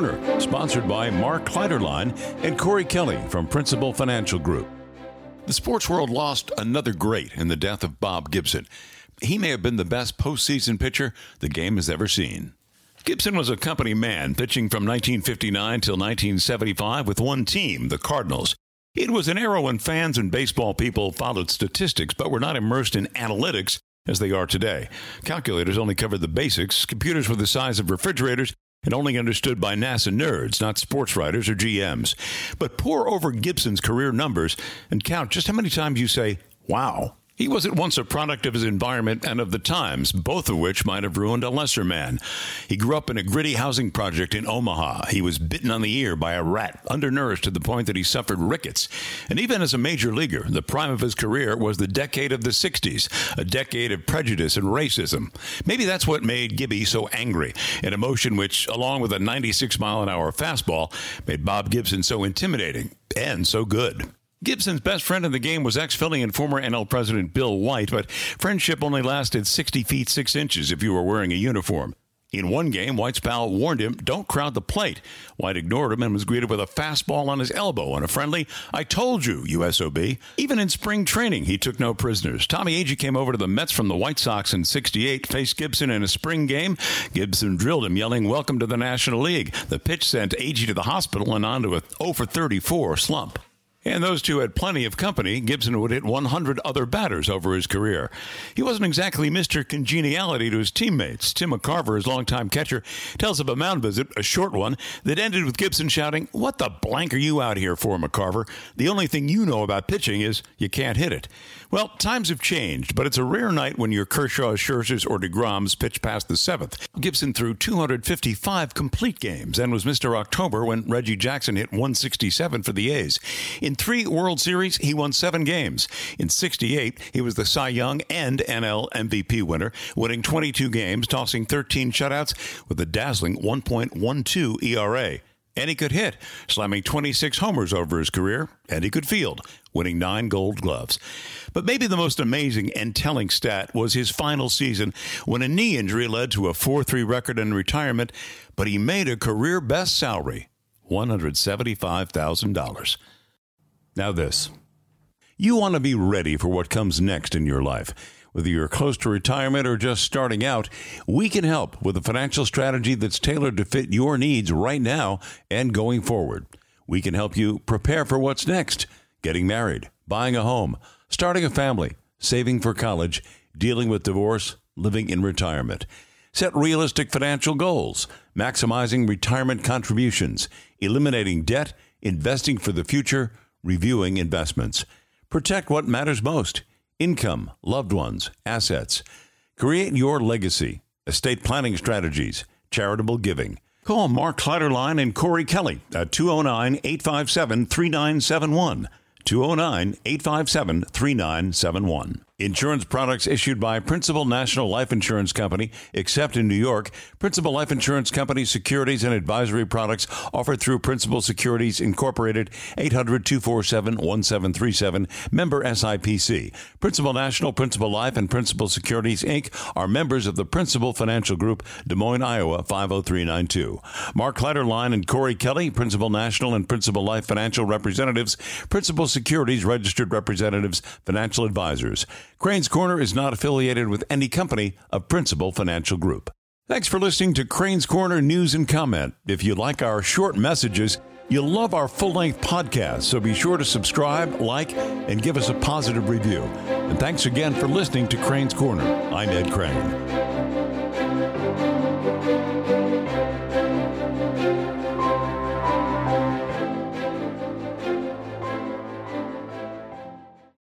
Corner, sponsored by Mark Kleiderline and Corey Kelly from Principal Financial Group. The sports world lost another great in the death of Bob Gibson. He may have been the best postseason pitcher the game has ever seen. Gibson was a company man, pitching from 1959 till 1975 with one team, the Cardinals. It was an era when fans and baseball people followed statistics but were not immersed in analytics as they are today. Calculators only covered the basics, computers were the size of refrigerators, and only understood by NASA nerds, not sports writers or GMs. But pour over Gibson's career numbers and count just how many times you say, wow. He was at once a product of his environment and of the times, both of which might have ruined a lesser man. He grew up in a gritty housing project in Omaha. He was bitten on the ear by a rat, undernourished to the point that he suffered rickets. And even as a major leaguer, the prime of his career was the decade of the 60s, a decade of prejudice and racism. Maybe that's what made Gibby so angry, an emotion which, along with a 96 mile an hour fastball, made Bob Gibson so intimidating and so good. Gibson's best friend in the game was ex Philly and former NL President Bill White, but friendship only lasted 60 feet 6 inches if you were wearing a uniform. In one game, White's pal warned him, don't crowd the plate. White ignored him and was greeted with a fastball on his elbow and a friendly, I told you, USOB. Even in spring training, he took no prisoners. Tommy Agee came over to the Mets from the White Sox in 68, faced Gibson in a spring game. Gibson drilled him, yelling, Welcome to the National League. The pitch sent Agee to the hospital and onto a 0 for 34 slump. And those two had plenty of company. Gibson would hit 100 other batters over his career. He wasn't exactly Mr. Congeniality to his teammates. Tim McCarver, his longtime catcher, tells of a mound visit, a short one, that ended with Gibson shouting, What the blank are you out here for, McCarver? The only thing you know about pitching is you can't hit it. Well, times have changed, but it's a rare night when your Kershaw, Scherzers, or DeGroms pitch past the seventh. Gibson threw 255 complete games and was Mr. October when Reggie Jackson hit 167 for the A's. In three World Series, he won seven games. In 68, he was the Cy Young and NL MVP winner, winning 22 games, tossing 13 shutouts with a dazzling 1.12 ERA. And he could hit, slamming 26 homers over his career, and he could field, winning nine gold gloves. But maybe the most amazing and telling stat was his final season when a knee injury led to a 4 3 record and retirement, but he made a career best salary $175,000. Now, this. You want to be ready for what comes next in your life. Whether you're close to retirement or just starting out, we can help with a financial strategy that's tailored to fit your needs right now and going forward. We can help you prepare for what's next getting married, buying a home, starting a family, saving for college, dealing with divorce, living in retirement. Set realistic financial goals, maximizing retirement contributions, eliminating debt, investing for the future, reviewing investments. Protect what matters most income, loved ones, assets. Create your legacy, estate planning strategies, charitable giving. Call Mark Kleiderline and Corey Kelly at 209 857 3971. 209 857 3971. Insurance products issued by Principal National Life Insurance Company, except in New York. Principal Life Insurance Company securities and advisory products offered through Principal Securities Incorporated, 800 247 1737, member SIPC. Principal National, Principal Life, and Principal Securities Inc. are members of the Principal Financial Group, Des Moines, Iowa 50392. Mark Kleiderline and Corey Kelly, Principal National and Principal Life Financial Representatives, Principal Securities Registered Representatives, Financial Advisors. Crane's Corner is not affiliated with any company of Principal Financial Group. Thanks for listening to Crane's Corner News and Comment. If you like our short messages, you'll love our full length podcast, so be sure to subscribe, like, and give us a positive review. And thanks again for listening to Crane's Corner. I'm Ed Crane.